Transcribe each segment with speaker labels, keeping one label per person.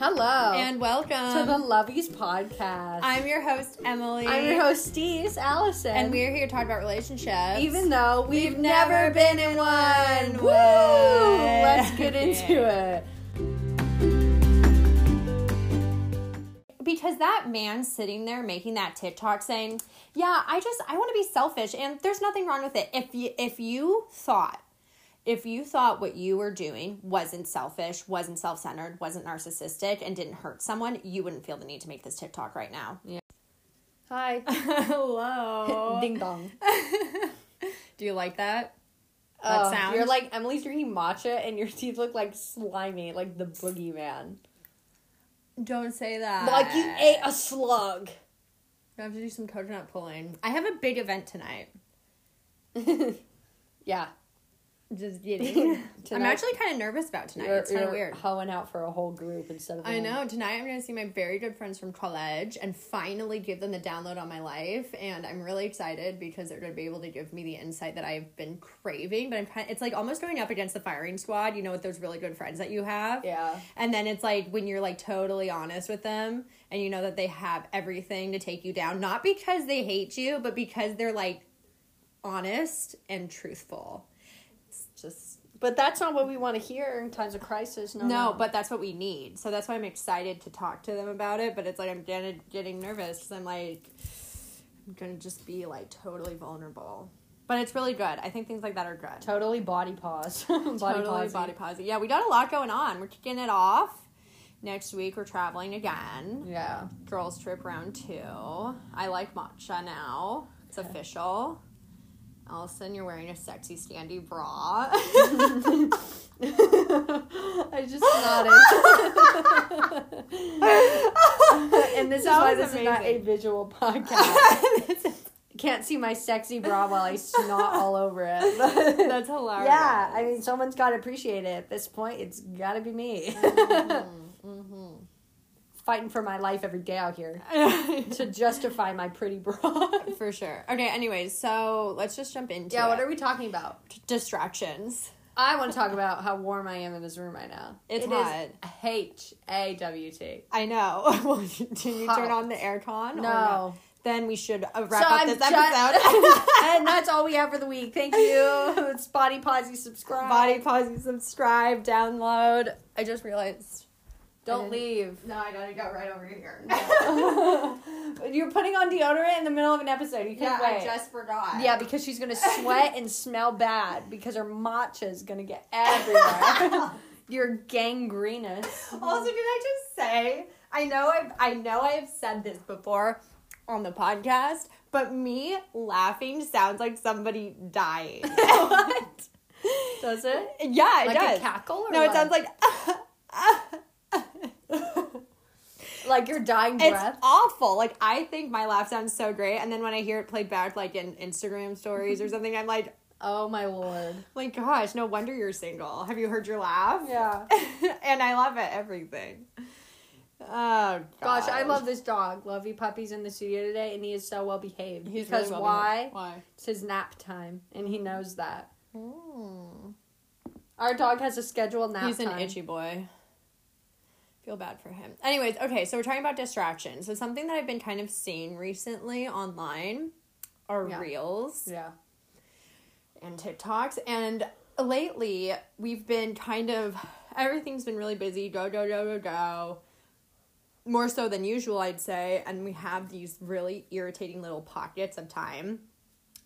Speaker 1: Hello.
Speaker 2: and welcome
Speaker 1: to the Lovies podcast.
Speaker 2: I'm your host Emily.
Speaker 1: I'm your hostess, Allison.
Speaker 2: and we're here to talk about relationships.
Speaker 1: even though we've,
Speaker 2: We've
Speaker 1: never,
Speaker 2: never
Speaker 1: been in one.
Speaker 2: one.
Speaker 1: Woo! Let's get
Speaker 2: Yeah.
Speaker 1: into it.
Speaker 2: because that man sitting there making that TikTok saying, "Yeah, I just I want to be selfish," and there's nothing wrong with it. If you if you thought if you thought what you were doing wasn't selfish, wasn't self centered, wasn't narcissistic, and didn't hurt someone, you wouldn't feel the need to make this TikTok right now. Yeah.
Speaker 1: Hi.
Speaker 2: Hello.
Speaker 1: Ding dong.
Speaker 2: Do you like that? That
Speaker 1: Oh,
Speaker 2: sound?
Speaker 1: You're like Emily's drinking matcha and your teeth look like slimy, like the boogeyman.
Speaker 2: Don't say that.
Speaker 1: Like you ate a slug.
Speaker 2: I have to do some coconut pulling. I have a big event tonight.
Speaker 1: yeah.
Speaker 2: Just kidding. I'm actually kind of nervous about tonight.
Speaker 1: You're,
Speaker 2: it's kind of weird.
Speaker 1: hoeing out for a whole group instead of
Speaker 2: I
Speaker 1: one.
Speaker 2: know. Tonight I'm going to see my very good friends from college and finally give them the download on my life. And I'm really excited because they're going to be able to give me the insight that I've been craving. But I'm kind it's like almost going up against the firing squad, you know, with those really good friends that you have.
Speaker 1: Yeah.
Speaker 2: And then it's like when you're like totally honest with them and you know that they have everything to take you down, not because they hate you, but because they're like honest and truthful. Just
Speaker 1: But that's not what we want to hear in times of crisis. No,
Speaker 2: no, but that's what we need. So that's why I'm excited to talk to them about it. But it's like I'm getting getting nervous because I'm like I'm gonna just be like totally vulnerable. But it's really good. I think things like that are good.
Speaker 1: totally body pause. body
Speaker 2: totally
Speaker 1: pause.
Speaker 2: body positive. Yeah, we got a lot going on. We're kicking it off. Next week we're traveling again.
Speaker 1: Yeah.
Speaker 2: Girls trip round two. I like matcha now. It's official. Allison, you're wearing a sexy standy bra.
Speaker 1: I just nodded. and this is why this is not a visual podcast. Can't see my sexy bra while I snot all over it.
Speaker 2: That's hilarious.
Speaker 1: yeah, I mean, someone's got to appreciate it. At this point, it's got to be me.
Speaker 2: Mm-hmm.
Speaker 1: Fighting for my life every day out here to justify my pretty bra.
Speaker 2: For sure. Okay, anyways, so let's just jump into
Speaker 1: yeah,
Speaker 2: it.
Speaker 1: what are we talking about?
Speaker 2: distractions?
Speaker 1: I want to talk about how warm I am in this room right now.
Speaker 2: It's
Speaker 1: It is
Speaker 2: hot.
Speaker 1: H A W T.
Speaker 2: I know. Well, Did you turn on the aircon?
Speaker 1: No.
Speaker 2: Then we should uh, wrap
Speaker 1: So
Speaker 2: up
Speaker 1: I'm
Speaker 2: this
Speaker 1: just-
Speaker 2: episode.
Speaker 1: and that's all we have for the week. Thank you. It's Body Posy subscribe.
Speaker 2: Body pause, subscribe, download. I just realized.
Speaker 1: Don't
Speaker 2: I
Speaker 1: leave.
Speaker 2: No, I gotta go right over here.
Speaker 1: You're putting on deodorant in the middle of an episode. You
Speaker 2: yeah,
Speaker 1: can't
Speaker 2: I
Speaker 1: wait.
Speaker 2: just forgot.
Speaker 1: yeah, because she's gonna sweat and smell bad because her matcha is gonna get everywhere. You're gangrenous.
Speaker 2: Also, can I just say, I know I've I know I have said this before on the podcast, but me laughing sounds like somebody dying.
Speaker 1: what? Does it?
Speaker 2: yeah, it
Speaker 1: Like
Speaker 2: does.
Speaker 1: a cackle? Or what?
Speaker 2: no, it sounds like uh, uh.
Speaker 1: Like your dying
Speaker 2: it's awful. Like I think my laugh sounds so great, and then when I hear it played back, like in Instagram stories or something, I'm like,
Speaker 1: Oh my lord.
Speaker 2: like gosh, no wonder you're single. Have you heard your laugh?
Speaker 1: Yeah.
Speaker 2: and I love it. Everything. Oh
Speaker 1: Gosh, I love this dog. Lovey Puppy's in the studio today, and he is so well behaved.
Speaker 2: He's
Speaker 1: because
Speaker 2: really well
Speaker 1: why?
Speaker 2: behaved. Why?
Speaker 1: It's his nap time, and he knows that.
Speaker 2: Mm.
Speaker 1: Our dog has a scheduled nap
Speaker 2: He's an
Speaker 1: time.
Speaker 2: itchy boy. Feel bad for him. Anyways, okay, so we're talking about distractions. So something that I've been kind of seeing recently online are
Speaker 1: Yeah.
Speaker 2: reels
Speaker 1: Yeah.
Speaker 2: and TikToks. And lately we've been kind of everything's been really busy, go, go, go, go, go. More so than usual, I'd say, and we have these really irritating little pockets of time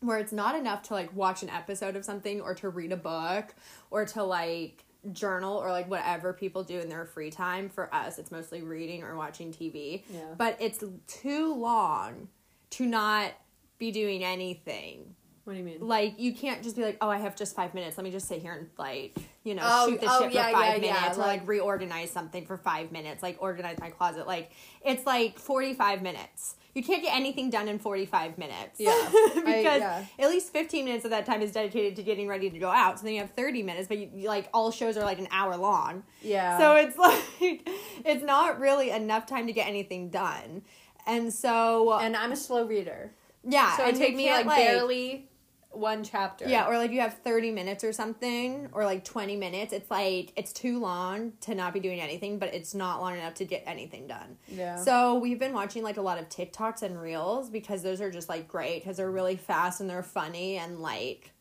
Speaker 2: where it's not enough to like watch an episode of something or to read a book or to like journal or like whatever people do in their free time for us it's mostly reading or watching tv
Speaker 1: Yeah.
Speaker 2: but it's too long to not be doing anything.
Speaker 1: What do you mean?
Speaker 2: like you can't just be like oh i have just five minutes. Let me just sit here and like you know
Speaker 1: Oh,
Speaker 2: shoot the
Speaker 1: oh,
Speaker 2: shit
Speaker 1: yeah,
Speaker 2: for five
Speaker 1: yeah, yeah,
Speaker 2: minutes or like
Speaker 1: like-
Speaker 2: reorganize something for five minutes like organize my closet. Like it's like 45 minutes you can't get anything done in 45 minutes
Speaker 1: Yeah. I-
Speaker 2: because
Speaker 1: yeah.
Speaker 2: at least 15 minutes of that time is dedicated to getting ready to go out so then you have 30 minutes but you, you, like all shows are like an hour long
Speaker 1: Yeah.
Speaker 2: so it's like it's not really enough time to get anything done and so
Speaker 1: and I'm a slow reader,
Speaker 2: yeah
Speaker 1: so it takes me like,
Speaker 2: can't,
Speaker 1: barely one chapter.
Speaker 2: Yeah, or like you have 30 minutes or something, or like 20 minutes. It's like, it's too long to not be doing anything, but it's not long enough to get anything done.
Speaker 1: Yeah.
Speaker 2: So we've been watching like a lot of TikToks and Reels because those are just like great because they're really fast and they're funny and like,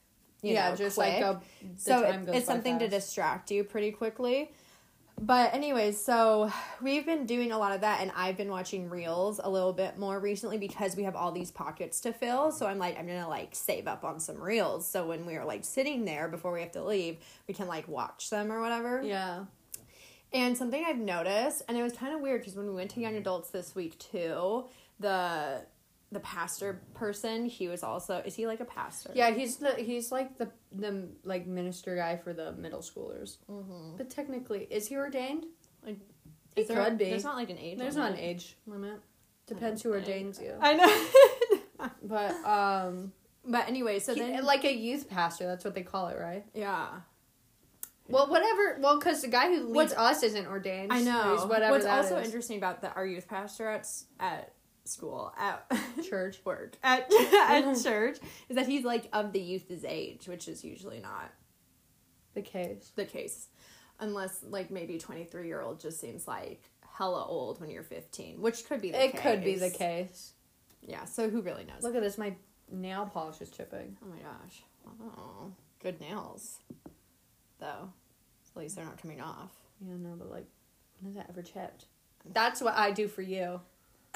Speaker 2: you
Speaker 1: yeah,
Speaker 2: know,
Speaker 1: just
Speaker 2: quick.
Speaker 1: like. The
Speaker 2: so
Speaker 1: time
Speaker 2: it-
Speaker 1: goes
Speaker 2: it's something to distract you pretty quickly. But anyways, so we've been doing a lot of that and I've been watching reels a little bit more recently because we have all these pockets to fill. So I'm like I'm to like save up on some reels so when we are like sitting there before we have to leave, we can like watch them or whatever.
Speaker 1: Yeah.
Speaker 2: And something I've noticed, and it was kind of weird because when we went to young adults this week too, the the pastor person, he was also is he like a pastor?
Speaker 1: Yeah, he's the he's like the the like minister guy for the middle schoolers. Mm-hmm. But technically, is he ordained?
Speaker 2: Like, is there,
Speaker 1: could be.
Speaker 2: There's not like an age.
Speaker 1: There's not an age limit. Depends who ordains you.
Speaker 2: I know.
Speaker 1: But um,
Speaker 2: but anyway, so
Speaker 1: he-
Speaker 2: then
Speaker 1: like a youth pastor, that's what they call it, right?
Speaker 2: yeah,
Speaker 1: Well, whatever. Well, because the guy who leads
Speaker 2: What's-
Speaker 1: us isn't ordained.
Speaker 2: I know.
Speaker 1: he's whatever
Speaker 2: What's also
Speaker 1: is.
Speaker 2: interesting about the, our youth pastor at at school at
Speaker 1: Church.
Speaker 2: work at at church is that he's like of the youth's age, which is usually not
Speaker 1: the case.
Speaker 2: the case, unless like maybe twenty three year old just seems like hella old when you're fifteen, which could be the
Speaker 1: It
Speaker 2: case.
Speaker 1: could be the case.
Speaker 2: Yeah. So who really knows?
Speaker 1: Look at this. My nail polish is chipping.
Speaker 2: Oh my gosh. Oh, good nails. Though, at least they're not coming off.
Speaker 1: Yeah, no, but like, when is that ever chipped? Mm. That's what I do for you.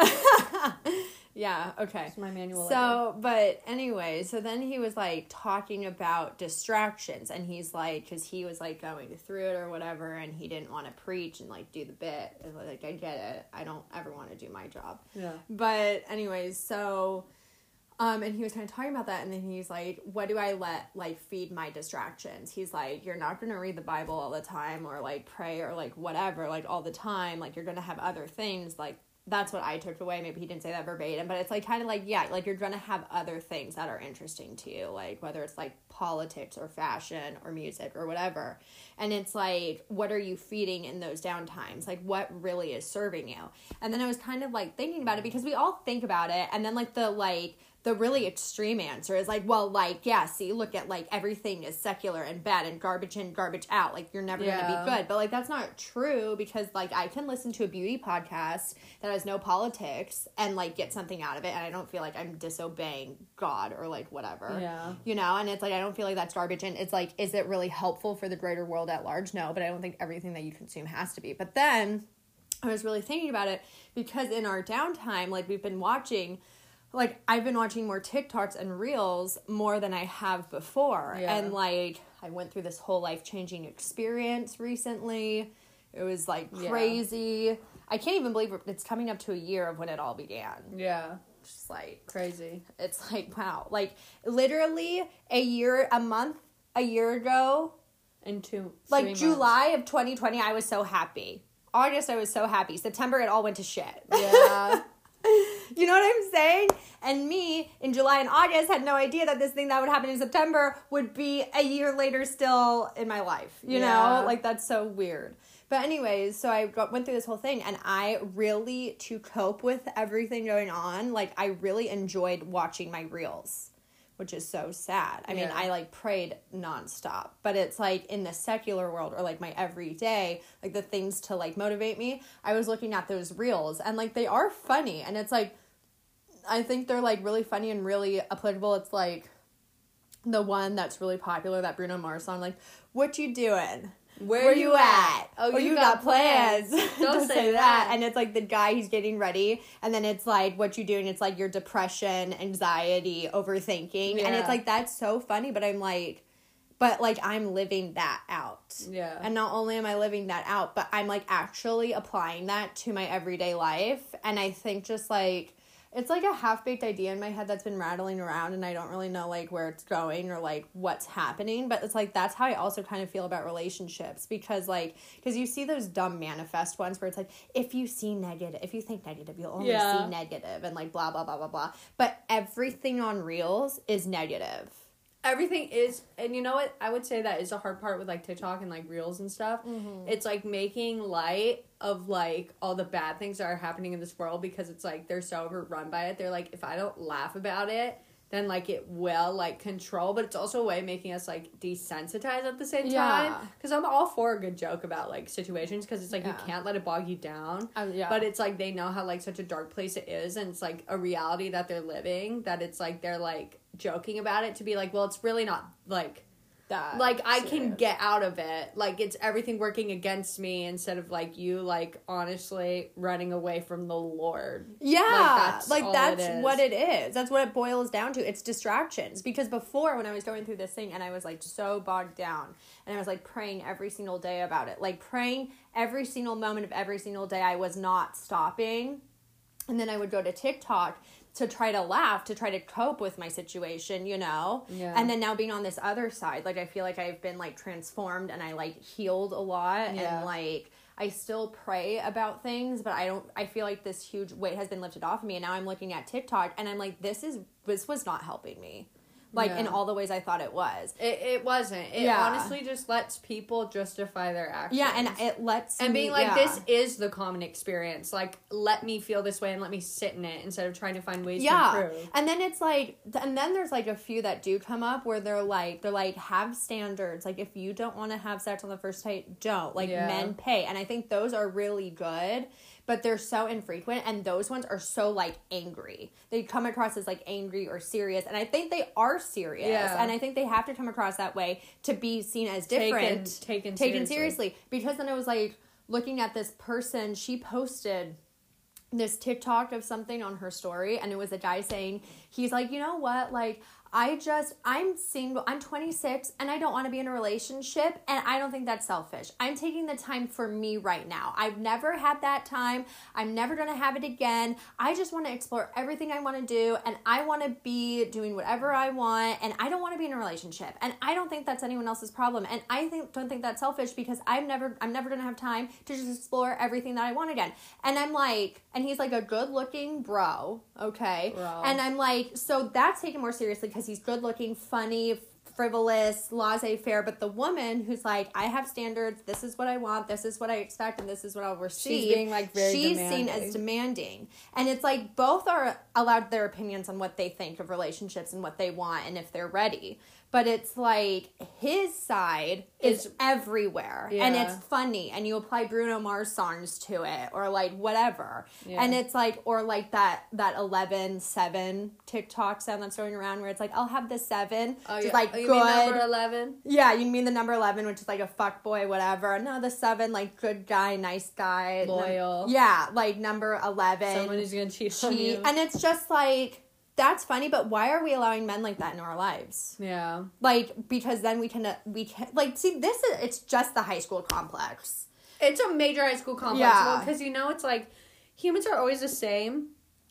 Speaker 2: yeah. Okay.
Speaker 1: It's my manual.
Speaker 2: So, but anyway, so then he was like talking about distractions, and he's like, because he was like going through it or whatever, and he didn't want to preach and like do the bit. And, Like, I get it. I don't ever want to do my job.
Speaker 1: yeah.
Speaker 2: But anyways, so um and he was kind of talking about that and then he's like, What do I let like feed my distractions? He's like, You're not gonna read the Bible all the time or like pray or like whatever, like all the time, like you're gonna have other things like that's what I took away. Maybe he didn't say that verbatim, but it's like kind of like, yeah, like you're gonna have other things that are interesting to you, like whether it's like politics or fashion or music or whatever. And it's like, what are you feeding in those downtimes? Like, what really is serving you? And then I was kind of like thinking about it because we all think about it, and then like the like the really extreme answer is like, well, like, yeah, see, look at like everything is secular and bad and garbage in, garbage out. Like, you're never
Speaker 1: Yeah.
Speaker 2: gonna be good. But like, that's not true because like I can listen to a beauty podcast that has no politics and like get something out of it, and I don't feel like I'm disobeying God or like whatever.
Speaker 1: Yeah.
Speaker 2: You know, and it's like I don't feel like that's garbage. And it's like, is it really helpful for the greater world at large? No, but I don't think everything that you consume has to be. But then I was really thinking about it because in our downtime, like we've been watching, like I've been watching more TikToks and Reels more than I have before.
Speaker 1: Yeah.
Speaker 2: And like I went through this whole life changing experience recently. It was like
Speaker 1: Yeah.
Speaker 2: crazy. I can't even believe it's coming up to a year of when it all began.
Speaker 1: Yeah.
Speaker 2: Just like
Speaker 1: Crazy.
Speaker 2: it's like wow. Like literally a year a month a year ago
Speaker 1: In two.
Speaker 2: like
Speaker 1: months.
Speaker 2: July of 2020, I was so happy. August, I was so happy. September, it all went to shit.
Speaker 1: Yeah.
Speaker 2: you know what I'm saying? And me in July and August had no idea that this thing that would happen in September would be a year later still in my life. You
Speaker 1: Yeah.
Speaker 2: know, like that's so weird. But anyways, so I got, went through this whole thing, and I really to cope with everything going on. Like I really enjoyed watching my reels, which is so sad. I mean, I like prayed nonstop, but it's like in the secular world or like my everyday, like the things to like motivate me. I was looking at those reels, and like they are funny, and it's like I think they're like really funny and really applicable. It's like the one that's really popular, that Bruno Mars song, like "What you doing."
Speaker 1: Where you at?
Speaker 2: Oh,
Speaker 1: Oh,
Speaker 2: you,
Speaker 1: you
Speaker 2: got,
Speaker 1: got
Speaker 2: plans.
Speaker 1: plans. Don't say
Speaker 2: that.
Speaker 1: that.
Speaker 2: And it's like the guy he's getting ready, and then it's like what you doing. It's like your depression, anxiety, overthinking, and it's like that's so funny. But I'm like, but like I'm living that out.
Speaker 1: Yeah.
Speaker 2: And not only am I living that out, but I'm like actually applying that to my everyday life. And I think just like it's like a half baked idea in my head that's been rattling around and I don't really know like where it's going or like what's happening. But it's like that's how I also kind of feel about relationships because like because you see those dumb manifest ones where it's like if you see negative if you think negative you'll only
Speaker 1: Yeah.
Speaker 2: see negative and like blah blah blah blah blah. But everything on reels is negative.
Speaker 1: Everything is and you know what? I would say that is the hard part with like tiktok and like reels and stuff.
Speaker 2: Mm-hmm.
Speaker 1: it's like making light of like all the bad things that are happening in this world because it's like they're so overrun by it. They're like if i don't laugh about it then like it will like control, but it's also a way of making us like desensitized at the same time. Because I'm all for a good joke about like situations because it's like you can't let it bog you down.
Speaker 2: Um, yeah.
Speaker 1: But it's like they know how like such a dark place it is, and it's like a reality that they're living. That it's like they're like joking about it to be like, well, it's really not like
Speaker 2: that
Speaker 1: like I can get out of it. Like it's everything working against me instead of like you like honestly running away from the Lord.
Speaker 2: Yeah,
Speaker 1: that's
Speaker 2: like that's,
Speaker 1: it is.
Speaker 2: what it is. That's what it boils down to. It's distractions. Because before, when I was going through this thing and I was like so bogged down, and I was like praying every single day about it, like praying every single moment of every single day, I was not stopping. And then I would go to TikTok to try to laugh, to try to cope with my situation, you know?
Speaker 1: Yeah.
Speaker 2: And then now being on this other side, like I feel like I've been like transformed and I like healed a lot
Speaker 1: Yeah.
Speaker 2: and like I still pray about things, but I don't I feel like this huge weight has been lifted off of me and now I'm looking at TikTok and I'm like this is this was not helping me. Like in all the ways I thought it was.
Speaker 1: It, it wasn't. It
Speaker 2: Yeah.
Speaker 1: honestly just lets people justify their actions.
Speaker 2: Yeah, and it lets
Speaker 1: and
Speaker 2: me-
Speaker 1: being like
Speaker 2: yeah.
Speaker 1: this is the common experience. Like let me feel this way and let me sit in it instead of trying to find ways
Speaker 2: yeah
Speaker 1: to improve.
Speaker 2: and then it's like and then there's like a few that do come up where they're like they're like have standards like if you don't want to have sex on the first date don't like
Speaker 1: Yeah.
Speaker 2: men pay and i think those are really good but they're so infrequent and those ones are so like angry they come across as like angry or serious and i think they are serious
Speaker 1: Yeah.
Speaker 2: and i think they have to come across that way to be seen as different
Speaker 1: Taken- taken
Speaker 2: taken
Speaker 1: seriously.
Speaker 2: seriously because then it was like looking at this person she posted this TikTok of something on her story, and it was a guy saying, he's like, you know what? Like, I just, I'm single, I'm 26, and I don't want to be in a relationship, and I don't think that's selfish. I'm taking the time for me right now. I've never had that time. I'm never going to have it again. I just want to explore everything I want to do, and I want to be doing whatever I want, and I don't want to be in a relationship. And I don't think that's anyone else's problem. And I think don't think that's selfish because I'm never I'm never going to have time to just explore everything that I want again. And I'm like, and he's like a good looking bro, okay?
Speaker 1: Bro.
Speaker 2: And I'm like, so that's taken more seriously because he's good looking, funny, frivolous, laissez faire. But the woman who's like, I have standards, this is what I want, this is what I expect, and this is what I'll receive.
Speaker 1: She's being, like, very
Speaker 2: She's seen as demanding. And it's like both are allowed their opinions on what they think of relationships and what they want and if they're ready. But it's like his side is
Speaker 1: Is-
Speaker 2: everywhere. And it's funny. And you apply Bruno Mars songs to it or like whatever.
Speaker 1: Yeah.
Speaker 2: And it's like or like that that 11 7 TikTok sound that's going around where it's like I'll have the 7
Speaker 1: Oh, yeah.
Speaker 2: like
Speaker 1: Oh, you
Speaker 2: good.
Speaker 1: mean number eleven?
Speaker 2: Yeah, you mean the number 11, which is like a fuck boy, whatever. No, the 7, like good guy, nice guy.
Speaker 1: Loyal.
Speaker 2: yeah, like number 11.
Speaker 1: Someone who's gonna cheat on
Speaker 2: cheat.
Speaker 1: you.
Speaker 2: And it's just like, that's funny, but why are we allowing men like that in our lives?
Speaker 1: yeah.
Speaker 2: Like, because then we can, we can, like, see, this is, it's just the high school complex.
Speaker 1: It's a major high school complex.
Speaker 2: Yeah.
Speaker 1: because you know it's like humans are always the same.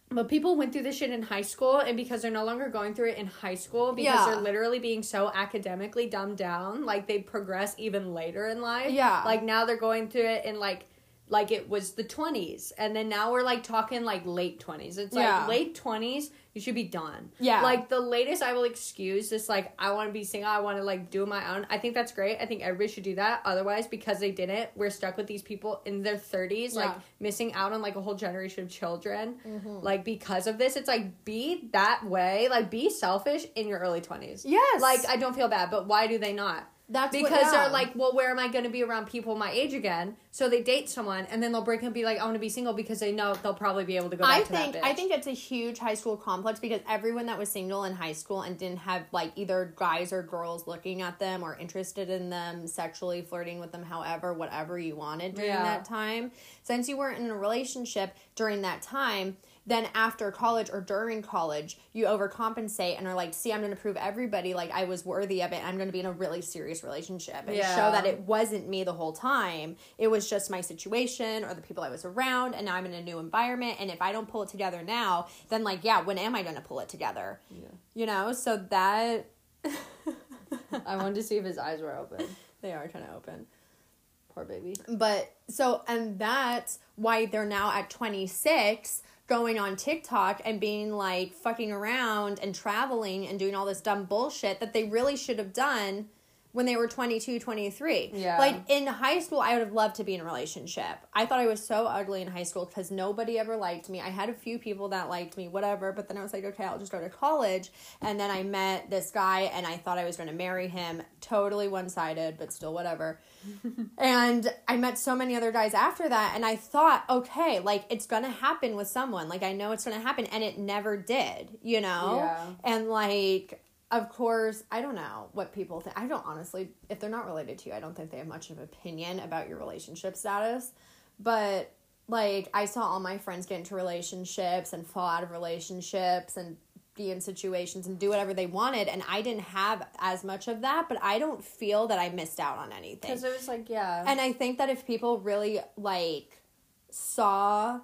Speaker 1: But people went through this shit in high school, and because they're no longer going through it in high school, because
Speaker 2: Yeah.
Speaker 1: they're literally being so academically dumbed down, like they progress even later in life.
Speaker 2: Yeah.
Speaker 1: Like now they're going through it in like like it was the twenties, and then now we're like talking like late twenties. It's like
Speaker 2: Yeah.
Speaker 1: late twenties, you should be done.
Speaker 2: Yeah.
Speaker 1: Like the latest I will excuse this like I want to be single, I want to like do my own. I think that's great. I think everybody should do that. Otherwise, because they didn't, we're stuck with these people in their thirties, like missing out on like a whole generation of children.
Speaker 2: Mm-hmm.
Speaker 1: Like because of this, it's like be that way. Like be selfish in your early twenties.
Speaker 2: Yes.
Speaker 1: Like I don't feel bad, but why do they not?
Speaker 2: That's what-
Speaker 1: because
Speaker 2: yeah.
Speaker 1: they're like, well, where am I going to be around people my age again? So they date someone, and then they'll break up and be like, I want to be single because they know they'll probably be able to go back
Speaker 2: I
Speaker 1: to
Speaker 2: think
Speaker 1: that.
Speaker 2: I think it's a huge high school complex because everyone that was single in high school and didn't have like either guys or girls looking at them or interested in them sexually flirting with them however whatever you wanted during
Speaker 1: Yeah.
Speaker 2: that time since you weren't in a relationship during that time then after college or during college you overcompensate and are like see I'm going to prove everybody like I was worthy of it I'm going to be in a really serious relationship and
Speaker 1: Yeah.
Speaker 2: show that it wasn't me the whole time it was just my situation or the people I was around and now I'm in a new environment and if I don't pull it together now then like yeah when am I going to pull it together
Speaker 1: Yeah.
Speaker 2: you know so that
Speaker 1: I wanted to see if his eyes were open.
Speaker 2: they are trying to open
Speaker 1: Poor baby.
Speaker 2: but so and that's why they're now at 26 going on TikTok and being like fucking around and traveling and doing all this dumb bullshit that they really should have done when they were 22, 23.
Speaker 1: Yeah.
Speaker 2: Like in high school, I would have loved to be in a relationship. I thought I was so ugly in high school because nobody ever liked me. I had a few people that liked me, whatever, but then I was like, okay, I'll just go to college. And then I met this guy and I thought I was going to marry him. Totally one sided, but still whatever. and I met so many other guys after that. And I thought, okay, like it's going to happen with someone. Like I know it's going to happen. And it never did, you know?
Speaker 1: Yeah.
Speaker 2: And like, of course, I don't know what people think. I don't honestly, if they're not related to you, I don't think they have much of an opinion about your relationship status. But like, I saw all my friends get into relationships and fall out of relationships and be in situations and do whatever they wanted. And I didn't have as much of that, but I don't feel that I missed out on anything.
Speaker 1: Because it was like, yeah.
Speaker 2: And I think that if people really like saw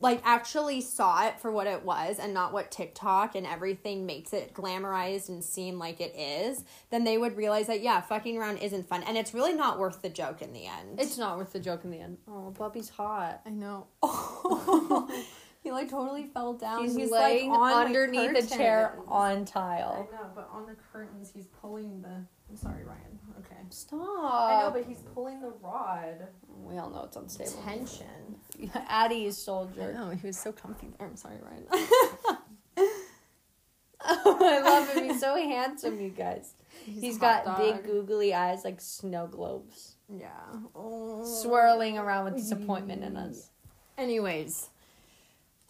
Speaker 2: like actually saw it for what it was and not what TikTok and everything makes it glamorized and seem like it is, then they would realize that yeah, fucking around isn't fun and it's really not worth the joke in the end.
Speaker 1: it's not worth the joke in the end. Oh, Bubby's hot.
Speaker 2: I know. he like totally fell down.
Speaker 1: He's,
Speaker 2: like,
Speaker 1: laying
Speaker 2: on
Speaker 1: underneath the chair
Speaker 2: curtains.
Speaker 1: on
Speaker 2: I
Speaker 1: tile.
Speaker 2: know, but on the curtains he's pulling the I'm sorry, Ryan. Okay.
Speaker 1: Stop.
Speaker 2: I know, but he's pulling the rod.
Speaker 1: we all know it's unstable.
Speaker 2: Tension.
Speaker 1: Addie is
Speaker 2: I
Speaker 1: soldier.
Speaker 2: know, he was so comfy there. I'm sorry, Ryan.
Speaker 1: oh, I love him. He's so handsome, you guys. He's
Speaker 2: a
Speaker 1: got
Speaker 2: hot
Speaker 1: big googly eyes like snow globes,
Speaker 2: Yeah. Oh.
Speaker 1: swirling around with oh. disappointment in us.
Speaker 2: Anyways,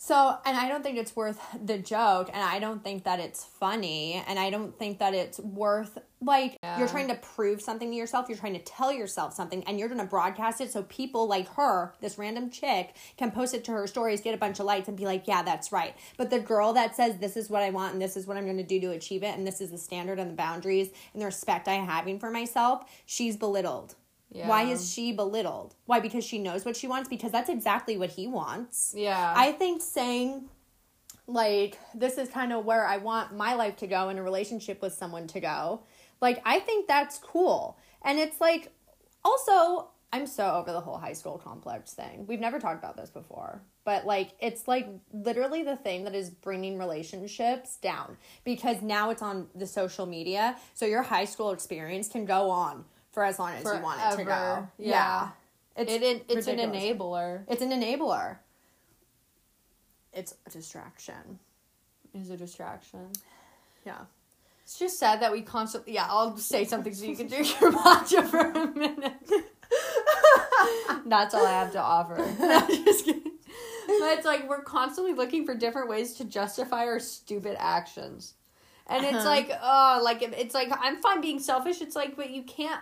Speaker 2: so, and I don't think it's worth the joke, and I don't think that it's funny, and I don't think that it's worth, like,
Speaker 1: Yeah.
Speaker 2: you're trying to prove something to yourself, you're trying to tell yourself something, and you're gonna broadcast it so people like her, this random chick, can post it to her stories, get a bunch of likes, and be like, yeah, that's right. But the girl that says, this is what I want, and this is what I'm gonna do to achieve it, and this is the standard and the boundaries and the respect I'm having for myself, she's belittled. Why is she belittled? Why? Because she knows what she wants? Because that's exactly what he wants.
Speaker 1: Yeah.
Speaker 2: I think saying, like, this is kind of where I want my life to go in a relationship with someone to go, like, I think that's cool. And it's like, also, I'm so over the whole high school complex thing. We've never talked about this before, but like, it's like literally the thing that is bringing relationships down because now it's on the social media. So your high school experience can go on for as long as you want it to go. Yeah.
Speaker 1: Yeah.
Speaker 2: It's,
Speaker 1: it, it it's an enabler.
Speaker 2: It's an enabler. It's a distraction.
Speaker 1: Is a distraction.
Speaker 2: Yeah.
Speaker 1: It's just sad that we constantly. Yeah, I'll say something so you can drink your matcha for a minute. That's all I have to offer. No, just kidding. But it's like we're constantly looking for different ways to justify our stupid actions. And it's
Speaker 2: Uh-huh.
Speaker 1: like, oh, like if- it's like I'm fine being selfish. It's like, but you can't,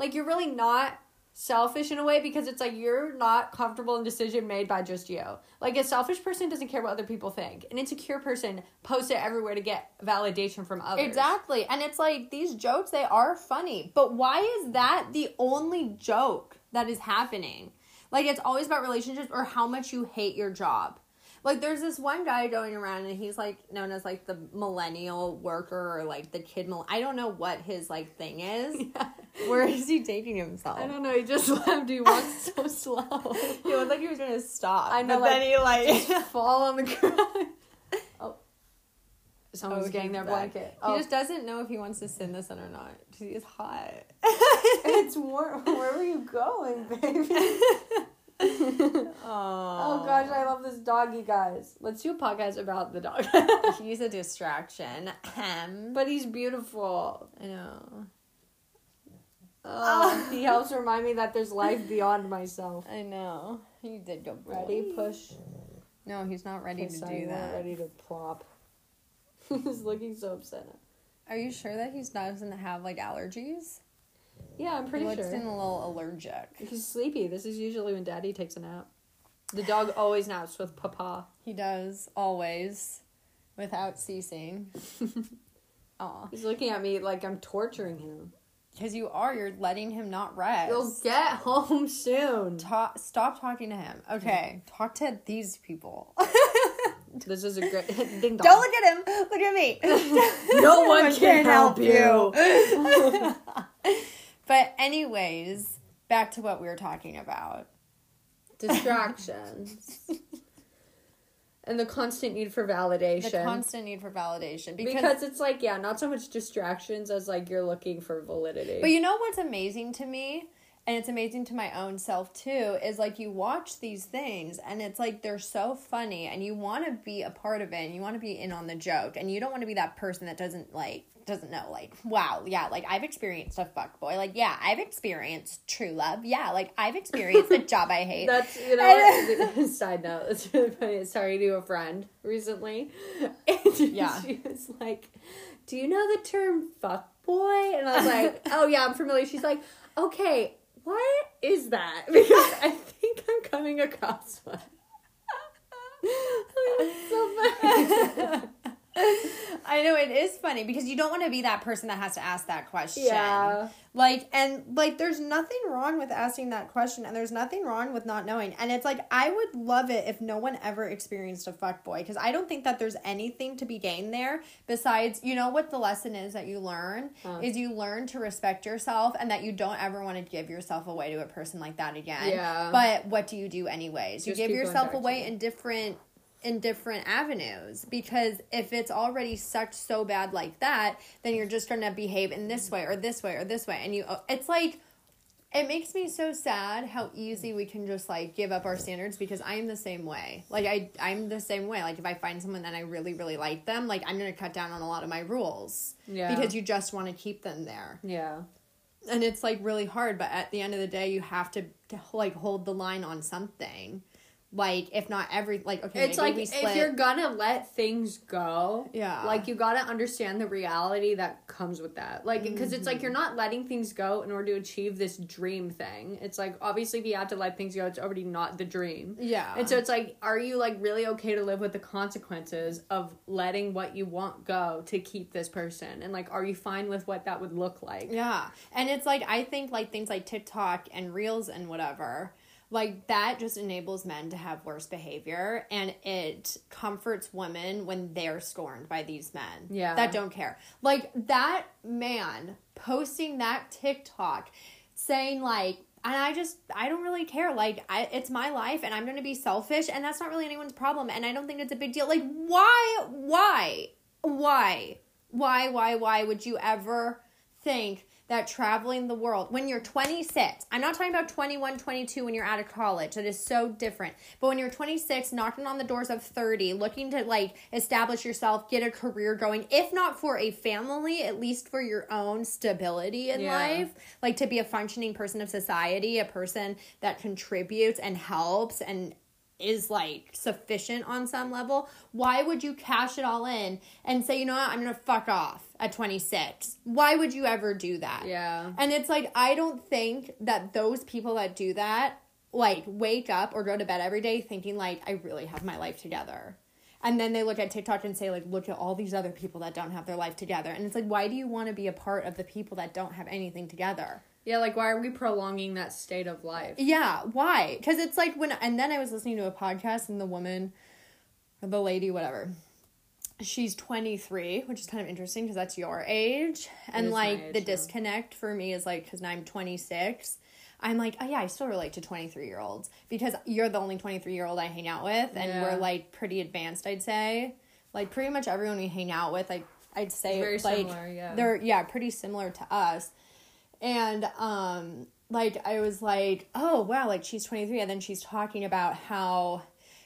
Speaker 1: like, you're really not selfish in a way because it's like you're not comfortable in decision made by just you. Like a selfish person doesn't care what other people think. An insecure person posts it everywhere to get validation from others.
Speaker 2: Exactly. And it's like these jokes, they are funny. But why is that the only joke that is happening? Like it's always about relationships or how much you hate your job. Like there's this one guy going around and he's like known as like the millennial worker or like the kid mill I don't know what his like thing is. Where is he taking himself?
Speaker 1: I don't know. He just left. He walks so slow.
Speaker 2: He looked like he was gonna stop.
Speaker 1: I know,
Speaker 2: But
Speaker 1: like,
Speaker 2: then he like
Speaker 1: Just fall on the ground. Oh, someone's
Speaker 2: Oh,
Speaker 1: getting their
Speaker 2: back.
Speaker 1: blanket.
Speaker 2: He
Speaker 1: Oh,
Speaker 2: just doesn't know if he wants to send this in or not. He is hot.
Speaker 1: it's warm. Where are you going, baby?
Speaker 2: oh,
Speaker 1: Oh gosh, I love this dog, you guys. Let's do a podcast about the dog.
Speaker 2: He's a distraction. Ahem.
Speaker 1: but he's beautiful.
Speaker 2: I know.
Speaker 1: Oh, he helps remind me that there's life beyond myself.
Speaker 2: I know. He did go
Speaker 1: Ready, push.
Speaker 2: No, he's not ready to do
Speaker 1: we're
Speaker 2: that.
Speaker 1: Ready to plop. He's looking so upset.
Speaker 2: Are you sure that he doesn't have like allergies?
Speaker 1: Yeah, I'm pretty
Speaker 2: he looks
Speaker 1: sure.
Speaker 2: in a little allergic.
Speaker 1: He's sleepy. This is usually when Daddy takes a nap. The dog always naps with Papa.
Speaker 2: He does always, without ceasing. Aw,
Speaker 1: He's looking at me like I'm torturing him.
Speaker 2: Because you are. You're letting him not rest.
Speaker 1: You'll get home soon.
Speaker 2: Ta- stop talking to him. Okay, talk to these people.
Speaker 1: This is a great ding dong.
Speaker 2: Don't look at him. Look at me.
Speaker 1: No one can help you.
Speaker 2: but anyways, back to what we were talking about.
Speaker 1: Distractions. And the constant need for validation.
Speaker 2: The constant need for validation because,
Speaker 1: because it's like yeah, not so much distractions as like you're looking for validity.
Speaker 2: But you know what's amazing to me? And it's amazing to my own self too, is like you watch these things and it's like they're so funny and you want to be a part of it and you want to be in on the joke and you don't want to be that person that doesn't like doesn't know like wow yeah like i've experienced a fuck boy like yeah i've experienced true love yeah like i've experienced a job i hate
Speaker 1: That's you know. Side note. It's really funny. I was talking to a friend recently, and
Speaker 2: Yeah.
Speaker 1: she was like, "Do you know the term fuck boy?" And I was like, "Oh yeah, I'm familiar." She's like, "Okay, what is that?" Because I think I'm coming across one. So funny.
Speaker 2: I know it is funny because you don't want to be that person that has to ask that question.
Speaker 1: Yeah.
Speaker 2: Like and like there's nothing wrong with asking that question and there's nothing wrong with not knowing. And it's like I would love it if no one ever experienced a fuck boy because I don't think that there's anything to be gained there besides you know what the lesson is that you learn
Speaker 1: Huh.
Speaker 2: is you learn to respect yourself and that you don't ever want to give yourself away to a person like that again.
Speaker 1: Yeah.
Speaker 2: But what do you do anyways? You
Speaker 1: Just
Speaker 2: give yourself away in different in different avenues because if it's already sucked so bad like that then you're just going to behave in this way or this way or this way and you uh, it's like it makes me so sad how easy we can just like give up our standards because I'm the same way. Like I I'm the same way. Like if I find someone that I really really like them, like I'm going to cut down on a lot of my rules
Speaker 1: Yeah.
Speaker 2: because you just want to keep them there.
Speaker 1: Yeah.
Speaker 2: And it's like really hard, but at the end of the day you have to, to like hold the line on something. Like if not every like okay,
Speaker 1: It's like if you're gonna let things go,
Speaker 2: Yeah.
Speaker 1: like you gotta understand the reality that comes with that. Like, because it's like mm-hmm. you're not letting things go in order to achieve this dream thing. It's like obviously if you have to let things go, it's already not the dream.
Speaker 2: Yeah.
Speaker 1: And so it's like, are you like really okay to live with the consequences of letting what you want go to keep this person? And like, are you fine with what that would look like?
Speaker 2: Yeah. And it's like I think like things like TikTok and Reels and whatever, like that just enables men to have worse behavior and it comforts women when they're scorned by these men.
Speaker 1: Yeah.
Speaker 2: That don't care. Like that man posting that TikTok saying like and I just I don't really care. Like I it's my life and I'm going to be selfish and that's not really anyone's problem and I don't think it's a big deal. Like why why why why why why would you ever think that traveling the world. When you're 26 i'm not talking about 21 22 when you're out of college. That is so different. But when you're 26 knocking on the doors of 30 looking to like establish yourself get a career going if not for a family at least for your own stability in
Speaker 1: Yeah.
Speaker 2: life like to be a functioning person of society a person that contributes and helps and is like sufficient on some level, why would you cash it all in and say, you know what, I'm gonna fuck off at 26? Why would you ever do that?
Speaker 1: Yeah.
Speaker 2: And it's like, I don't think that those people that do that, like, wake up or go to bed every day thinking, like, I really have my life together. And then they look at TikTok and say, like, look at all these other people that don't have their life together. And it's like, why do you want to be a part of the people that don't have anything together?
Speaker 1: Yeah, like why are we prolonging that state of life?
Speaker 2: Yeah, why? Because it's like when, and then I was listening to a podcast and the woman, the lady, whatever, she's 23, which is kind of interesting because that's your age. And like
Speaker 1: age,
Speaker 2: the
Speaker 1: yeah.
Speaker 2: disconnect for me is like, because now I'm 26. I'm like, oh yeah, I still relate to 23 year olds because you're the only 23 year old I hang out with, and
Speaker 1: Yeah.
Speaker 2: we're like pretty advanced, I'd say. Like pretty much everyone we hang out with, like I'd say,
Speaker 1: Very
Speaker 2: like
Speaker 1: similar, yeah.
Speaker 2: they're yeah pretty similar to us and um like i was like oh wow like she's 23 and then she's talking about how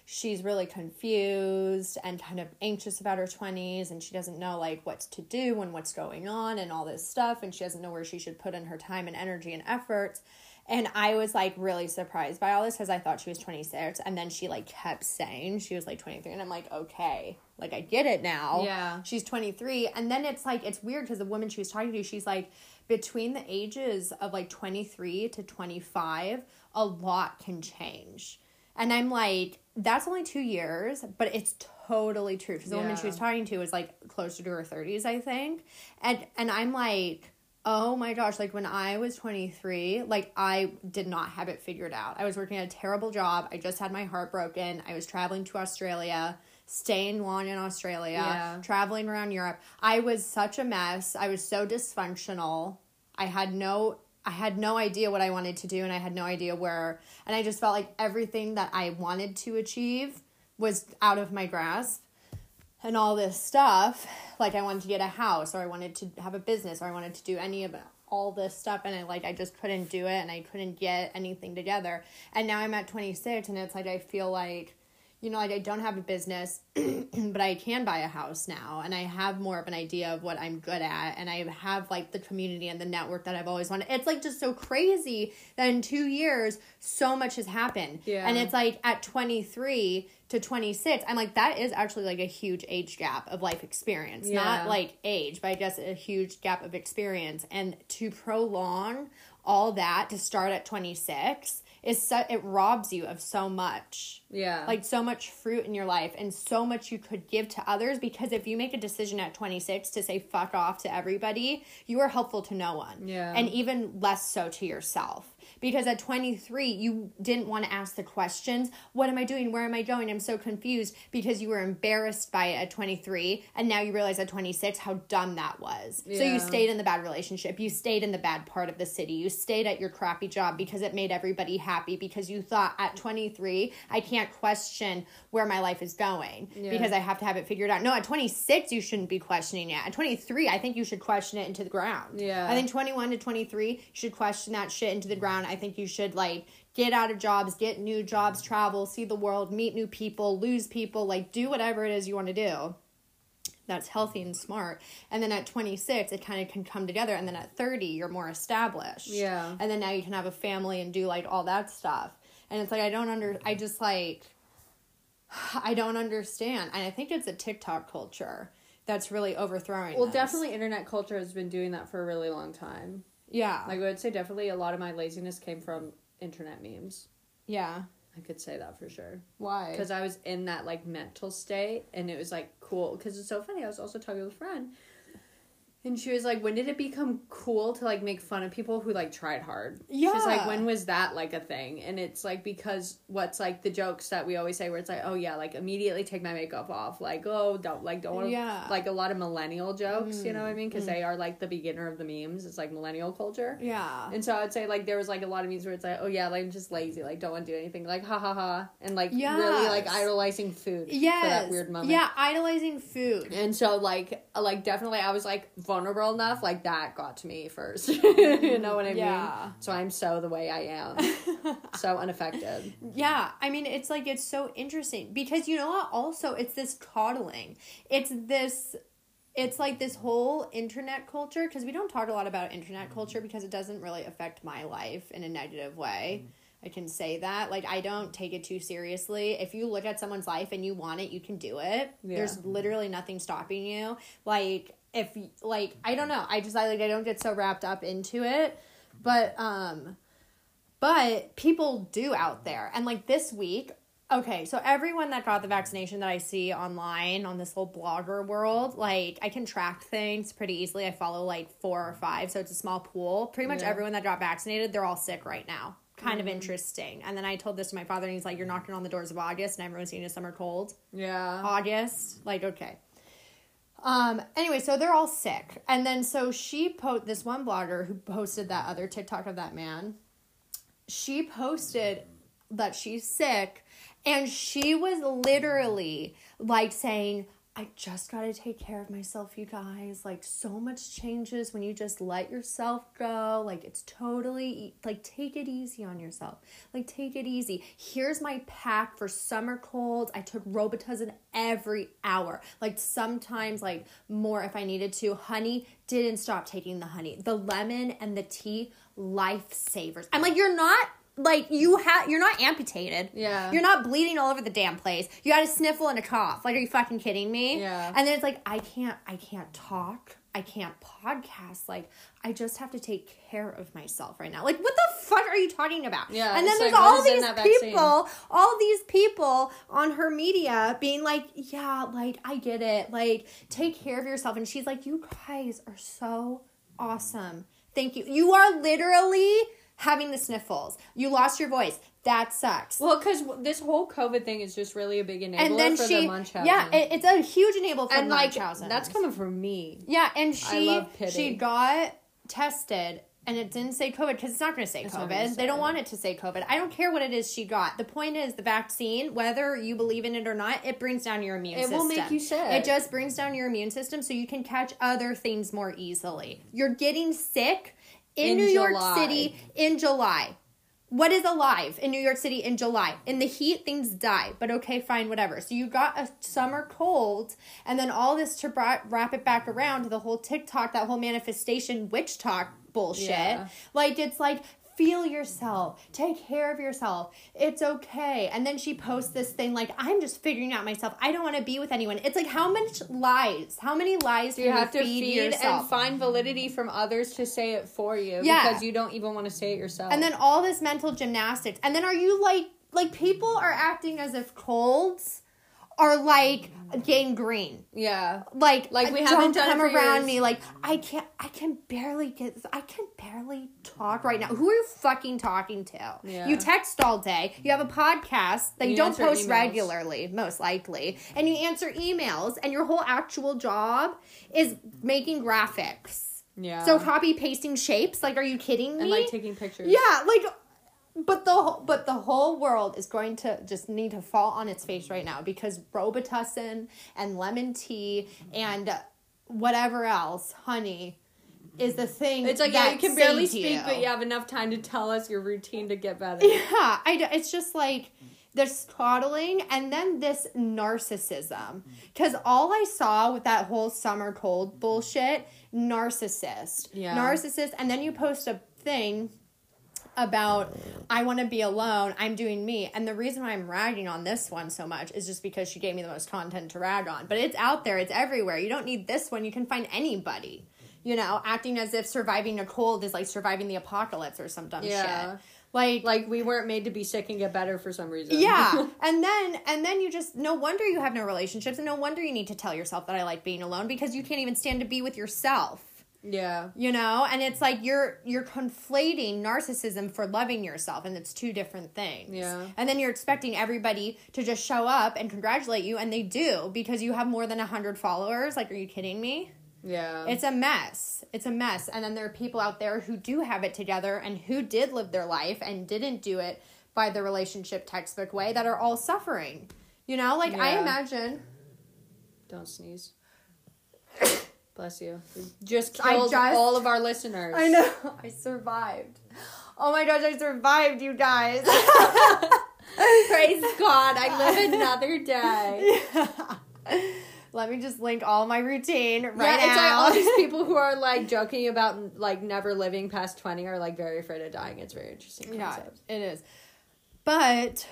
Speaker 2: she's really confused and kind of anxious about her 20s and she doesn't know like what to do and what's going on and all this stuff and she doesn't know where she should put in her time and energy and efforts and i was like really surprised by all this because i thought she was 26 and then she like kept saying she was like 23 and i'm like okay like i get it now
Speaker 1: Yeah.
Speaker 2: she's 23 and then it's like it's weird because the woman she was talking to she's like between the ages of like 23 to 25 a lot can change. And i'm like that's only two years but it's totally true because the woman she was talking to was like closer to her 30s i think. And and i'm like oh my gosh like when i was 23 like i did not have it figured out. I was working at a terrible job. I just had my heart broken. I was traveling to australia staying long in australia
Speaker 1: Yeah.
Speaker 2: traveling around Europe. I was such a mess. I was so dysfunctional. I had no I had no idea what I wanted to do and I had no idea where and I just felt like everything that I wanted to achieve was out of my grasp and all this stuff like i wanted to get a house or i wanted to have a business or i wanted to do any of it all this stuff and i like i just couldn't do it and i couldn't get anything together and now i'm at 26 and it's like i feel like you know, like I don't have a business, but I can buy a house now and I have more of an idea of what I'm good at and I have like the community and the network that I've always wanted. It's like just so crazy that in 2 years so much has happened.
Speaker 1: Yeah.
Speaker 2: And it's like at 23 to 26, I'm like that is actually like a huge age gap of life experience.
Speaker 1: Yeah.
Speaker 2: Not like age, but I guess a huge gap of experience and to prolong all that to start at 26 is so, it robs you of so much
Speaker 1: Yeah.
Speaker 2: like so much fruit in your life and so much you could give to others because if you make a decision at 26 to say fuck off to everybody you are helpful to no one
Speaker 1: Yeah.
Speaker 2: and even less so to yourself because at 23 you didn't want to ask the questions. What am i doing? Where am i going? I'm so confused because you were embarrassed by it at 23 and now you realize at 26 how dumb that was. So you stayed in the bad relationship. You stayed in the bad part of the city. You stayed at your crappy job because it made everybody happy because you thought at 23 i can't question where my life is going
Speaker 1: Yeah.
Speaker 2: because i have to have it figured out. No at 26 you shouldn't be questioning it. At 23 i think you should question it into the ground.
Speaker 1: Yeah.
Speaker 2: i think 21 to 23 you should question that shit into the ground i think you should like get out of jobs get new jobs travel see the world meet new people lose people like do whatever it is you want to do that's healthy and smart and then at 26 it kind of can come together and then at 30 you're more established
Speaker 1: Yeah.
Speaker 2: and then now you can have a family and do like all that stuff and it's like i don't under i just like i don't understand and i think it's a tiktok culture that's really overthrowing
Speaker 1: well,
Speaker 2: this.
Speaker 1: definitely internet culture has been doing that for a really long time.
Speaker 2: Yeah
Speaker 1: Like I would say definitely a lot of my laziness came from internet memes.
Speaker 2: yeah
Speaker 1: I could say that for sure.
Speaker 2: why
Speaker 1: Because I was in that like mental state and it was like cool. Because it's so funny. I was also talking with a friend and she was like, when did it become cool to like make fun of people who like tried hard? Yeah. She's like, when was that like a thing? And it's like, because what's like the jokes that we always say where it's like, oh yeah, like immediately take my makeup off. Like, oh, don't, like, don't want to,
Speaker 2: Yeah.
Speaker 1: like a lot of millennial jokes, you know what I mean?
Speaker 2: Mm,
Speaker 1: Because they are like the beginner of the memes. It's like millennial culture.
Speaker 2: yeah
Speaker 1: And so I'd say like there was like a lot of memes where it's like, oh yeah, like I'm just lazy, like don't want to do anything, like ha ha ha, and like really like idolizing food
Speaker 2: Yeah.
Speaker 1: for that weird moment.
Speaker 2: yeah idolizing food
Speaker 1: And so like like definitely I was like vulnerable enough, like that got to me first. you mm-hmm. know what I
Speaker 2: Yeah.
Speaker 1: mean? So I'm so the way I am, so unaffected.
Speaker 2: Yeah, I mean, it's like it's so interesting because you know what? Also, it's this coddling. It's this. It's like this whole internet culture because we don't talk a lot about internet mm-hmm. culture because it doesn't really affect my life in a negative way. Mm-hmm. I can say that. Like, I don't take it too seriously. If you look at someone's life and you want it, you can do it.
Speaker 1: Yeah.
Speaker 2: There's literally nothing stopping you. Like, if, like, I don't know. I just, I like, I don't get so wrapped up into it. But, um, but people do out there. And like this week, okay, so everyone that got the vaccination that I see online on this whole blogger world, like I can track things pretty easily. I follow like four or five, so it's a small pool. Pretty much
Speaker 1: Yeah.
Speaker 2: everyone that got vaccinated, they're all sick right now. Kind of interesting. And then I told this to my father, and he's like, You're knocking on the doors of August, and everyone's getting a summer cold.
Speaker 1: Yeah.
Speaker 2: August. Like, okay. Um, anyway, so they're all sick. And then so she po this one blogger who posted that other TikTok of that man, she posted that she's sick and she was literally like saying, I just got to take care of myself, you guys. Like, so much changes when you just let yourself go. Like, it's totally, like, take it easy on yourself. Like, take it easy. Here's my pack for summer colds. I took Robitussin every hour. Like, sometimes, like, more if I needed to. Honey, didn't stop taking the honey. The lemon and the tea, lifesavers. I'm like, you're not. Like you have, you're not amputated.
Speaker 1: Yeah.
Speaker 2: You're not bleeding all over the damn place. You got a sniffle and a cough. Like, are you fucking kidding me?
Speaker 1: Yeah.
Speaker 2: And then it's like, I can't, I can't talk. I can't podcast. Like, I just have to take care of myself right now. Like, what the fuck are you talking about?
Speaker 1: Yeah,
Speaker 2: And then there's
Speaker 1: like,
Speaker 2: all these people, all these people on her media being like, yeah, like, I get it. Like, take care of yourself. And she's like, you guys are so awesome. Thank you. You are literally having the sniffles. You lost your voice. That sucks.
Speaker 1: Well, because this whole COVID thing is just really a big enabler
Speaker 2: and then
Speaker 1: for
Speaker 2: she,
Speaker 1: the Munchausen.
Speaker 2: yeah, it, it's a huge enable for
Speaker 1: and like
Speaker 2: Munchausen.
Speaker 1: that's coming from me.
Speaker 2: Yeah, and she she got tested and it didn't say COVID because it's not going to say
Speaker 1: It's
Speaker 2: COVID.
Speaker 1: gonna
Speaker 2: They don't
Speaker 1: it.
Speaker 2: want it to say COVID. I don't care what it is she got. The point is the vaccine, whether you believe in it or not, it brings down your immune
Speaker 1: It
Speaker 2: system.
Speaker 1: will make you sick.
Speaker 2: It just brings down your immune system so you can catch other things more easily. You're getting sick in,
Speaker 1: In
Speaker 2: New York City in July. What is alive in New York City in July? In the heat, things die. But okay, fine, whatever. So you got a summer cold, and then all this to wrap it back around to the whole TikTok, that whole manifestation witch talk bullshit.
Speaker 1: Yeah.
Speaker 2: Like it's like feel yourself, take care of yourself. It's okay. And then she posts this thing like I'm just figuring out myself. I don't want to be with anyone. It's like how much lies? How many lies do
Speaker 1: You have to feed,
Speaker 2: yourself?
Speaker 1: and find validity from others to say it for you
Speaker 2: Yeah.
Speaker 1: because you don't even want to say it yourself.
Speaker 2: and then all this mental gymnastics and then are you like like people are acting as if colds are like gangrene
Speaker 1: yeah,
Speaker 2: like
Speaker 1: Like, we haven't done
Speaker 2: come
Speaker 1: for
Speaker 2: around
Speaker 1: years.
Speaker 2: me like i can't i can barely get i can barely talk right now who are you fucking talking to
Speaker 1: Yeah.
Speaker 2: you text all day you have a podcast that you,
Speaker 1: You
Speaker 2: don't post
Speaker 1: emails.
Speaker 2: regularly most likely and you answer emails and your whole actual job is making graphics
Speaker 1: yeah.
Speaker 2: so copy pasting shapes like are you kidding me
Speaker 1: and like taking pictures.
Speaker 2: yeah, like but the whole- but the whole world is going to just need to fall on its face right now because Robitussin and lemon tea and whatever else, honey, is the thing.
Speaker 1: It's like yeah, you can barely speak, but you have enough time to tell us your routine to get better.
Speaker 2: Yeah, I it's just like this coddling and then this narcissism. Because all I saw with that whole summer cold bullshit, narcissist.
Speaker 1: Yeah.
Speaker 2: Narcissist. And then you post a thing about I want to be alone. I'm doing me. And the reason why I'm ragging on this one so much is just because she gave me the most content to rag on. But it's out there, it's everywhere. You don't need this one. You can find anybody. You know, acting as if surviving a cold is like surviving the apocalypse or some dumb
Speaker 1: Yeah.
Speaker 2: shit. Like,
Speaker 1: Like we weren't made to be sick and get better for some reason.
Speaker 2: yeah. and then and then you just no wonder you have no relationships and no wonder you need to tell yourself that I like being alone because you can't even stand to be with yourself.
Speaker 1: Yeah.
Speaker 2: You know? And it's like you're you're conflating narcissism for loving yourself and it's two different things.
Speaker 1: Yeah.
Speaker 2: And then you're expecting everybody to just show up and congratulate you and they do because you have more than 100 followers. Like are you kidding me?
Speaker 1: Yeah.
Speaker 2: It's a mess. It's a mess. And then there are people out there who do have it together and who did live their life and didn't do it by the relationship textbook way that are all suffering. You know, like I imagine
Speaker 1: Don't sneeze. Bless you. Just killed
Speaker 2: just-
Speaker 1: all of our listeners.
Speaker 2: I know I survived. Oh my gosh, I survived, you guys.
Speaker 1: Praise God, I live another day.
Speaker 2: Let me just link all my routine right
Speaker 1: yeah, it's like
Speaker 2: now.
Speaker 1: all these people who are like joking about like never living past twenty are like very afraid of dying. It's very interesting
Speaker 2: Yeah, it is. But,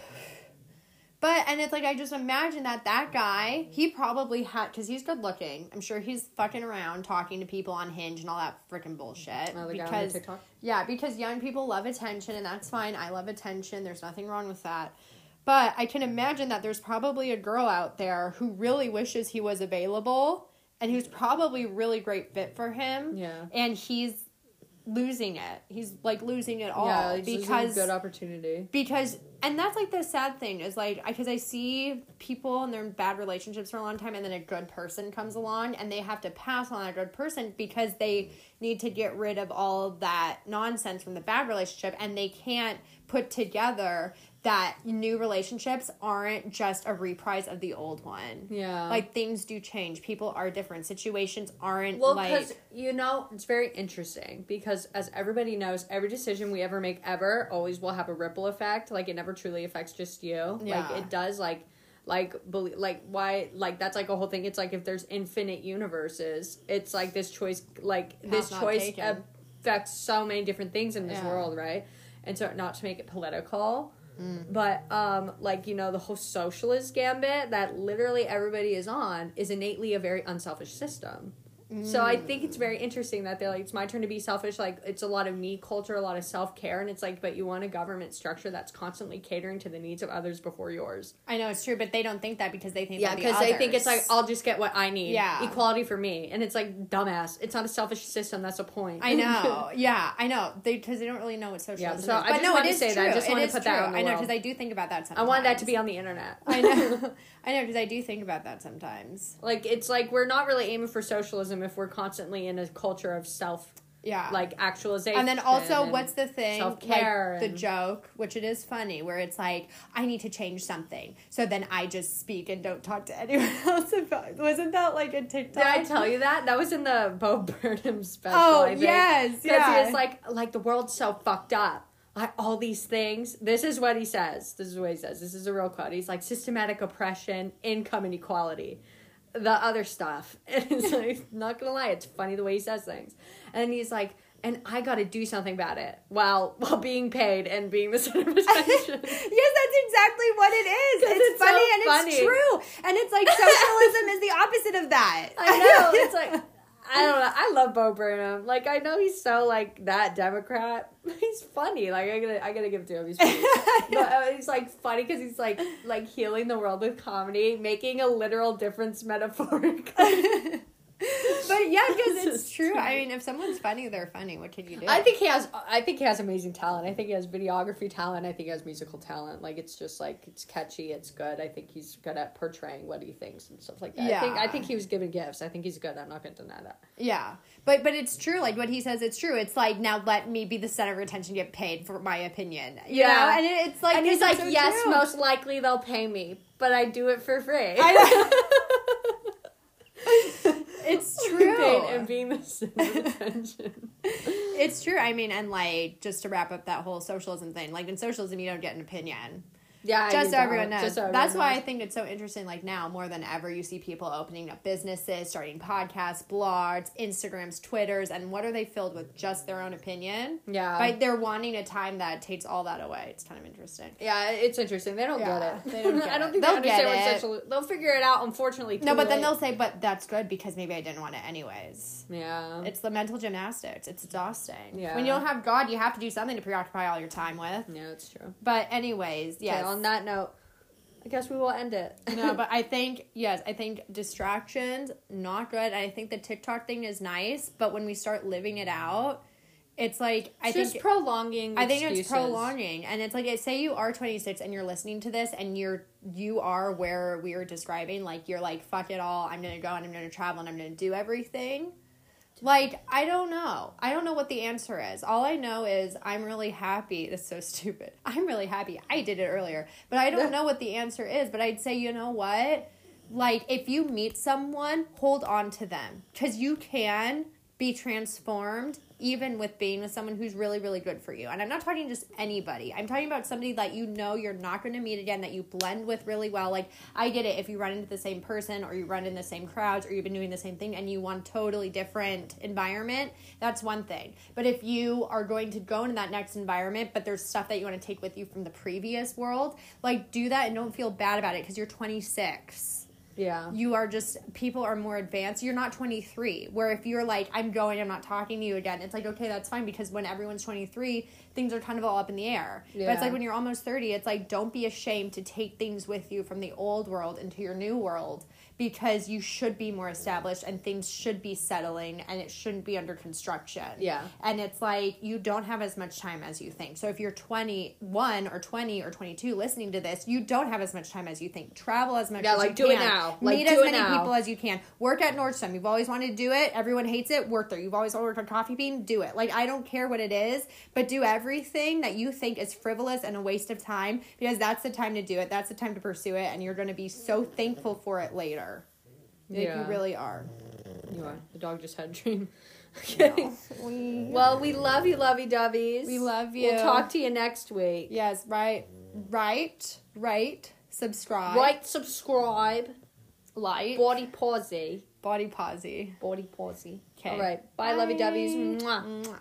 Speaker 2: but, and it's like I just imagine that that guy, he probably had, because he's good looking. I'm sure he's fucking around talking to people on Hinge and all that freaking bullshit.
Speaker 1: Oh, the guy on
Speaker 2: because,
Speaker 1: TikTok?
Speaker 2: yeah, because young people love attention, and that's fine. I love attention. There's nothing wrong with that. But I can imagine that there's probably a girl out there who really wishes he was available, and who's probably really great fit for him.
Speaker 1: Yeah.
Speaker 2: And he's losing it. He's like losing it all
Speaker 1: yeah, it's because good opportunity.
Speaker 2: because and that's like the sad thing is like because I see people and they're in bad relationships for a long time and then a good person comes along and they have to pass on a good person because they need to get rid of all that nonsense from the bad relationship and they can't put together that new relationships aren't just a reprise of the old one.
Speaker 1: Yeah.
Speaker 2: Like things do change. People are different. Situations aren't
Speaker 1: Well,
Speaker 2: like
Speaker 1: because you know, it's very interesting because as everybody knows, every decision we ever make ever always will have a ripple effect. Like it never truly affects just you.
Speaker 2: Yeah.
Speaker 1: Like it does. Like, like, belie- like why? Like that's like a whole thing. It's like if there's infinite universes, it's like this choice. Like this choice
Speaker 2: taken.
Speaker 1: affects so many different things in this
Speaker 2: Yeah.
Speaker 1: world, right? And so, not to make it political.
Speaker 2: Mm.
Speaker 1: But um, like you know, the whole socialist gambit that literally everybody is on is innately a very unselfish system. So I mm. think it's very interesting that they're like, it's my turn to be selfish. Like it's a lot of me culture, a lot of self care, and it's like, but you want a government structure that's constantly catering to the needs of others before yours.
Speaker 2: I know it's true, but they don't think that because they think
Speaker 1: Yeah,
Speaker 2: because
Speaker 1: they think it's like I'll just get what I need.
Speaker 2: Yeah.
Speaker 1: equality for me, and it's like dumbass. It's not a selfish system. That's a point.
Speaker 2: I know. yeah, I know. They because they don't really know what socialism
Speaker 1: Yeah, so
Speaker 2: is.
Speaker 1: I
Speaker 2: But
Speaker 1: just
Speaker 2: no, it
Speaker 1: to
Speaker 2: is
Speaker 1: say that. I just
Speaker 2: It
Speaker 1: wanted to put that
Speaker 2: true.
Speaker 1: the
Speaker 2: I know because I do think about that sometimes.
Speaker 1: I wanted that to be on the internet.
Speaker 2: I know. I know because I do think about that sometimes.
Speaker 1: like it's like we're not really aiming for socialism if we're constantly in a culture of self
Speaker 2: Yeah.
Speaker 1: like actualization.
Speaker 2: and then also,
Speaker 1: and-
Speaker 2: what's the thing?
Speaker 1: self-care
Speaker 2: Like, the joke, which it is funny, where it's like, I need to change something. So then I just speak and don't talk to anyone else about Wasn't that like a TikTok?
Speaker 1: Did I tell you that? That was in the Bo Burnham special.
Speaker 2: Oh,
Speaker 1: I think.
Speaker 2: yes,
Speaker 1: Because
Speaker 2: yeah.
Speaker 1: he's like, like the world's so fucked up. Like all these things. This is what he says. This is what he says. This is a real quote. He's like systematic oppression, income inequality, the other stuff. And it's like, not gonna lie, it's funny the way he says things. And he's like, and I got to do something about it while while being paid and being the center of attention.
Speaker 2: yes, that's exactly what it is. It's,
Speaker 1: it's so
Speaker 2: funny and
Speaker 1: funny.
Speaker 2: it's true. And it's like socialism is the opposite of that.
Speaker 1: I know. It's like I don't know. I love Bo Burnham. Like I know he's so like that Democrat. He's funny. Like I gotta I gotta give it to him. He's funny. but, uh, he's like funny because he's like like healing the world with comedy, making a literal difference metaphorically.
Speaker 2: but yeah, because it's true. I mean, if someone's funny, they're funny. What can you do?
Speaker 1: I think he has. I think he has amazing talent. I think he has videography talent. I think he has musical talent. Like it's just like it's catchy. It's good. I think he's good at portraying what he thinks and stuff like that. I think I think he was given gifts. I think he's good. I'm not gonna deny that.
Speaker 2: Yeah, but but it's true. Like what he says, it's true. It's like now let me be the center of attention, get paid for my opinion. You
Speaker 1: Yeah.
Speaker 2: know? and it, it's like
Speaker 1: and he's like,
Speaker 2: so
Speaker 1: yes,
Speaker 2: true.
Speaker 1: most likely they'll pay me, but I do it for free.
Speaker 2: It's
Speaker 1: Being-
Speaker 2: true.
Speaker 1: and being the center of attention.
Speaker 2: It's true. I mean, and like just to wrap up that whole socialism thing, like in socialism, you don't get an opinion.
Speaker 1: Yeah,
Speaker 2: just so everyone knows.
Speaker 1: Just so
Speaker 2: That's
Speaker 1: everyone
Speaker 2: why I think it's so interesting. Like now, more than ever, you see people opening up businesses, starting podcasts, blogs, Instagrams, Twitters, and what are they filled with? Just their own opinion.
Speaker 1: Yeah.
Speaker 2: but they're wanting a time that takes all that away. It's kind of interesting.
Speaker 1: Yeah, it's interesting. They don't
Speaker 2: Yeah,
Speaker 1: get it.
Speaker 2: they don't get
Speaker 1: I don't think
Speaker 2: They'll
Speaker 1: they understand
Speaker 2: get
Speaker 1: what
Speaker 2: it.
Speaker 1: social. They'll figure it out. Unfortunately,
Speaker 2: No, but then they'll say, "But that's good because maybe I didn't want it anyways."
Speaker 1: Yeah.
Speaker 2: It's the mental gymnastics. It's exhausting.
Speaker 1: Yeah.
Speaker 2: When you don't have God, you have to do something to preoccupy all your time with.
Speaker 1: yeah, it's true.
Speaker 2: But anyways, yes.
Speaker 1: On that note, I guess we will end it.
Speaker 2: no, but I think yes, I think distractions not good. I think the TikTok thing is nice, but when we start living it out, it's like I think
Speaker 1: It's just
Speaker 2: think
Speaker 1: prolonging.
Speaker 2: I think it's prolonging, and it's like say you are twenty six and you're listening to this, and you're you are where we are describing, like you're like fuck it all, I'm gonna go and I'm gonna travel and I'm gonna do everything. Like, I don't know. I don't know what the answer is. All I know is I'm really happy. That's so stupid. I'm really happy. I did it earlier. But I don't know what the answer is. But I'd say, you know what? Like, if you meet someone, hold on to them. Because you can be transformed even with being with someone who's really, really good for you. And I'm not talking just anybody. I'm talking about somebody that you know you're not going to meet again, that you blend with really well. Like, I get it if you run into the same person or you run in the same crowds or you've been doing the same thing and you want totally different environment, that's one thing. But if you are going to go into that next environment, but there's stuff that you want to take with you from the previous world, like, do that and don't feel bad about it because you're 26
Speaker 1: Yeah.
Speaker 2: you are just people are more advanced you're not 23 where if you're like i'm going i'm not talking to you again it's like okay that's fine because when everyone's 23 things are kind of all up in the air but it's like when you're almost 30 it's like don't be ashamed to take things with you from the old world into your new world because you should be more established and things should be settling and it shouldn't be under construction
Speaker 1: Yeah.
Speaker 2: and it's like you don't have as much time as you think. So if you're 21 or 20 or 22 listening to this, you don't have as much time as you think. Travel as much
Speaker 1: Yeah,
Speaker 2: as
Speaker 1: like,
Speaker 2: you
Speaker 1: do it
Speaker 2: can.
Speaker 1: now. Like,
Speaker 2: Meet as many
Speaker 1: now.
Speaker 2: people as you can. Work at Nordstrom. You've always wanted to do it. Everyone hates it. Work there. You've always wanted to work on Coffee Bean. Do it. Like I don't care what it is, but do everything that you think is frivolous and a waste of time because that's the time to do it. That's the time to pursue it, and you're going to be so thankful for it later. Like,
Speaker 1: Yeah.
Speaker 2: you really are.
Speaker 1: You are. The dog just had a dream. Okay.
Speaker 2: We,
Speaker 1: Well, we love you, lovey doveys.
Speaker 2: We love you.
Speaker 1: We'll talk to you next week.
Speaker 2: Yes, right, right, right. Subscribe.
Speaker 1: Right, subscribe.
Speaker 2: Like.
Speaker 1: Body pausey.
Speaker 2: Body posy.
Speaker 1: Body posy.
Speaker 2: Okay.
Speaker 1: All right. Bye, lovey doveys. Mwah.
Speaker 2: Mwah.